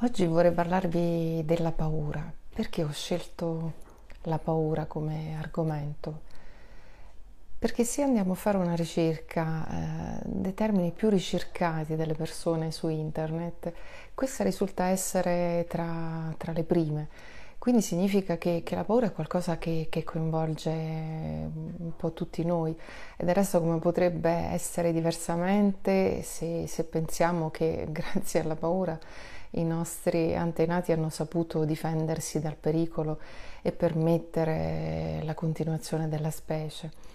Oggi vorrei parlarvi della paura. Perché ho scelto la paura come argomento? Perché se andiamo a fare una ricerca eh, dei termini più ricercati delle persone su internet, questa risulta essere tra, tra le prime. Quindi significa che, che, la paura è qualcosa che, che, coinvolge un po' tutti noi e del resto come potrebbe essere diversamente se, se pensiamo che grazie alla paura i nostri antenati hanno saputo difendersi dal pericolo e permettere la continuazione della specie.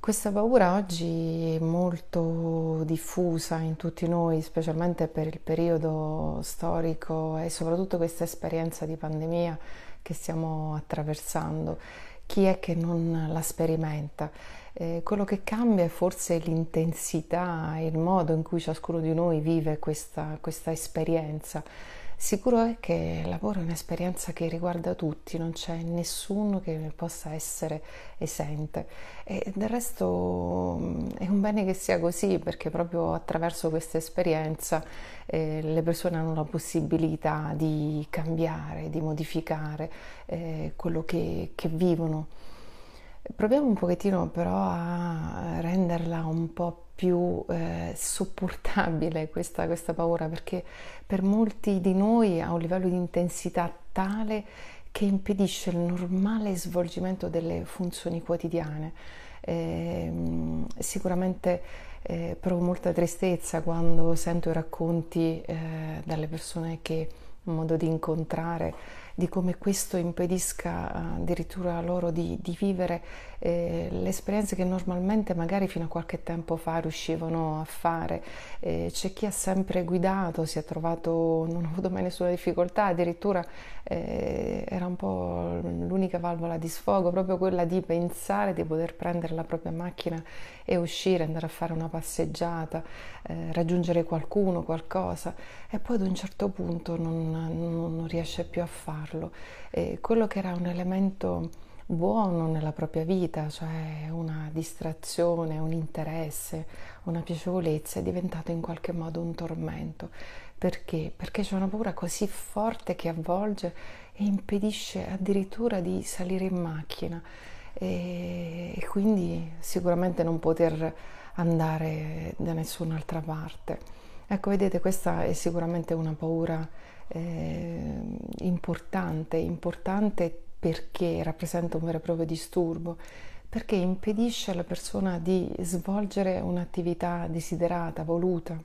Questa paura oggi è molto diffusa in tutti noi, specialmente per il periodo storico e soprattutto questa esperienza di pandemia che stiamo attraversando. Chi è che non la sperimenta? Eh, quello che cambia è forse l'intensità, il modo in cui ciascuno di noi vive questa, questa esperienza. Sicuro è che il lavoro è un'esperienza che riguarda tutti, non c'è nessuno che ne possa essere esente e del resto mm, è un bene che sia così perché proprio attraverso questa esperienza eh, le persone hanno la possibilità di cambiare, di modificare eh, quello che, che vivono. Proviamo un pochettino però a renderla un po' più eh, sopportabile questa, questa paura perché per molti di noi ha un livello di intensità tale che impedisce il normale svolgimento delle funzioni quotidiane. Eh, sicuramente eh, provo molta tristezza quando sento i racconti eh, dalle persone che ho modo di incontrare di come questo impedisca eh, addirittura loro di, di vivere eh, le esperienze che normalmente magari fino a qualche tempo fa riuscivano a fare. Eh, c'è chi ha sempre guidato, si è trovato, non ha avuto mai nessuna difficoltà, addirittura eh, l'unica valvola di sfogo, proprio quella di pensare di poter prendere la propria macchina e uscire, andare a fare una passeggiata, eh, raggiungere qualcuno, qualcosa e poi ad un certo punto non, non, non riesce più a farlo. E quello che era un elemento buono nella propria vita, cioè una distrazione, un interesse, una piacevolezza, è diventato in qualche modo un tormento. Perché? Perché c'è una paura così forte che avvolge e impedisce addirittura di salire in macchina e, e quindi sicuramente non poter andare da nessun'altra parte. Ecco, vedete, questa è sicuramente una paura eh, importante, importante perché rappresenta un vero e proprio disturbo, perché impedisce alla persona di svolgere un'attività desiderata, voluta,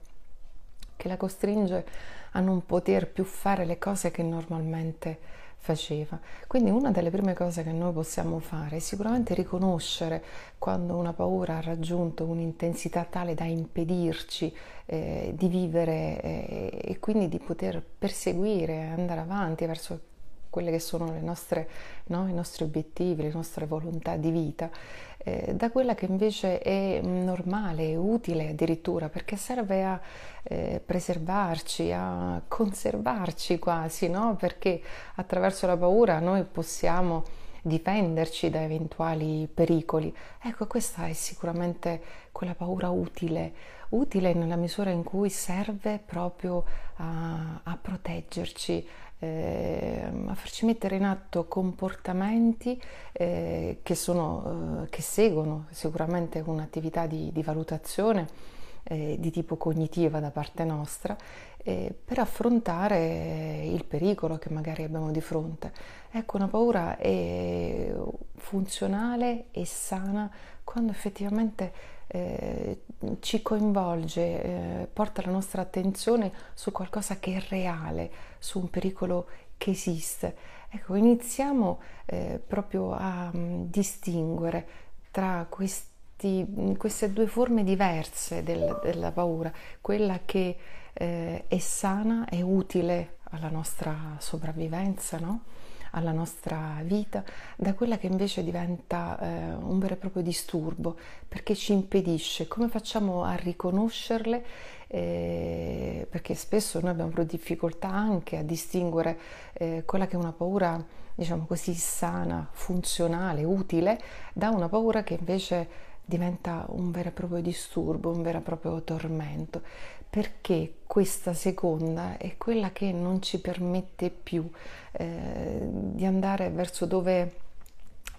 che la costringe a non poter più fare le cose che normalmente faceva. Quindi una delle prime cose che noi possiamo fare è sicuramente riconoscere quando una paura ha raggiunto un'intensità tale da impedirci eh, di vivere eh, e quindi di poter perseguire, andare avanti verso quelle che sono nostre, no, i nostri obiettivi, le nostre volontà di vita, eh, da quella che invece è normale, utile addirittura, perché serve a eh, preservarci, a conservarci quasi, no? perché attraverso la paura noi possiamo difenderci da eventuali pericoli. Ecco, questa è sicuramente quella paura utile, utile nella misura in cui serve proprio a, a proteggerci, eh, a farci mettere in atto comportamenti eh, che, sono, eh, che, seguono sicuramente un'attività di, di valutazione eh, di tipo cognitiva da parte nostra eh, per affrontare il pericolo che magari abbiamo di fronte. Ecco, una paura è funzionale e sana quando effettivamente eh, ci coinvolge, eh, porta la nostra attenzione su qualcosa che è reale, su un pericolo che esiste. Ecco, iniziamo eh, proprio a um, distinguere tra questi, queste due forme diverse del, della paura, quella che eh, è sana, è utile alla nostra sopravvivenza, no? Alla nostra vita, da quella che invece diventa eh, un vero e proprio disturbo, perché ci impedisce. Come facciamo a riconoscerle? Eh, perché spesso noi abbiamo difficoltà anche a distinguere eh, quella che è una paura, diciamo così, sana, funzionale, utile, da una paura che invece diventa un vero e proprio disturbo, un vero e proprio tormento perché questa seconda è quella che non ci permette più eh, di andare verso dove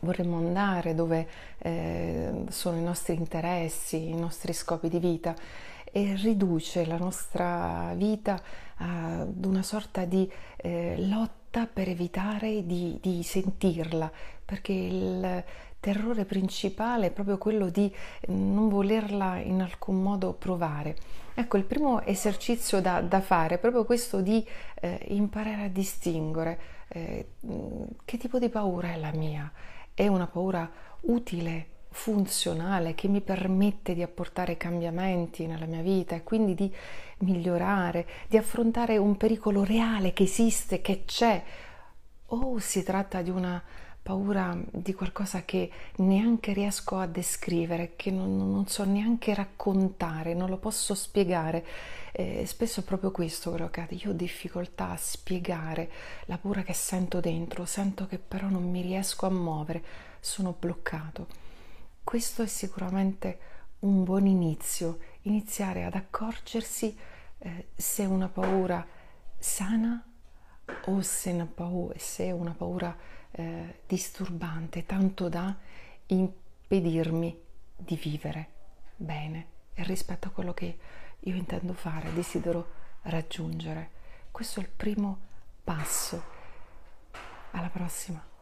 vorremmo andare, dove eh, sono i nostri interessi, i nostri scopi di vita e riduce la nostra vita ad una sorta di eh, lotta per evitare di, di sentirla, perché il terrore principale è proprio quello di non volerla in alcun modo provare. Ecco, il primo esercizio da, da fare è proprio questo di eh, imparare a distinguere eh, che tipo di paura è la mia. È una paura utile, funzionale, che mi permette di apportare cambiamenti nella mia vita e quindi di migliorare, di affrontare un pericolo reale che esiste, che c'è. O si tratta di una paura di qualcosa che neanche riesco a descrivere, che non, non so neanche raccontare, non lo posso spiegare. Eh, spesso è proprio questo quello che accade. Io ho difficoltà a spiegare la paura che sento dentro, sento che però non mi riesco a muovere, sono bloccato. Questo è sicuramente un buon inizio, iniziare ad accorgersi eh, se una paura sana o se una paura, se una paura eh, disturbante, tanto da impedirmi di vivere bene e rispetto a quello che io intendo fare, desidero raggiungere. Questo è il primo passo. Alla prossima.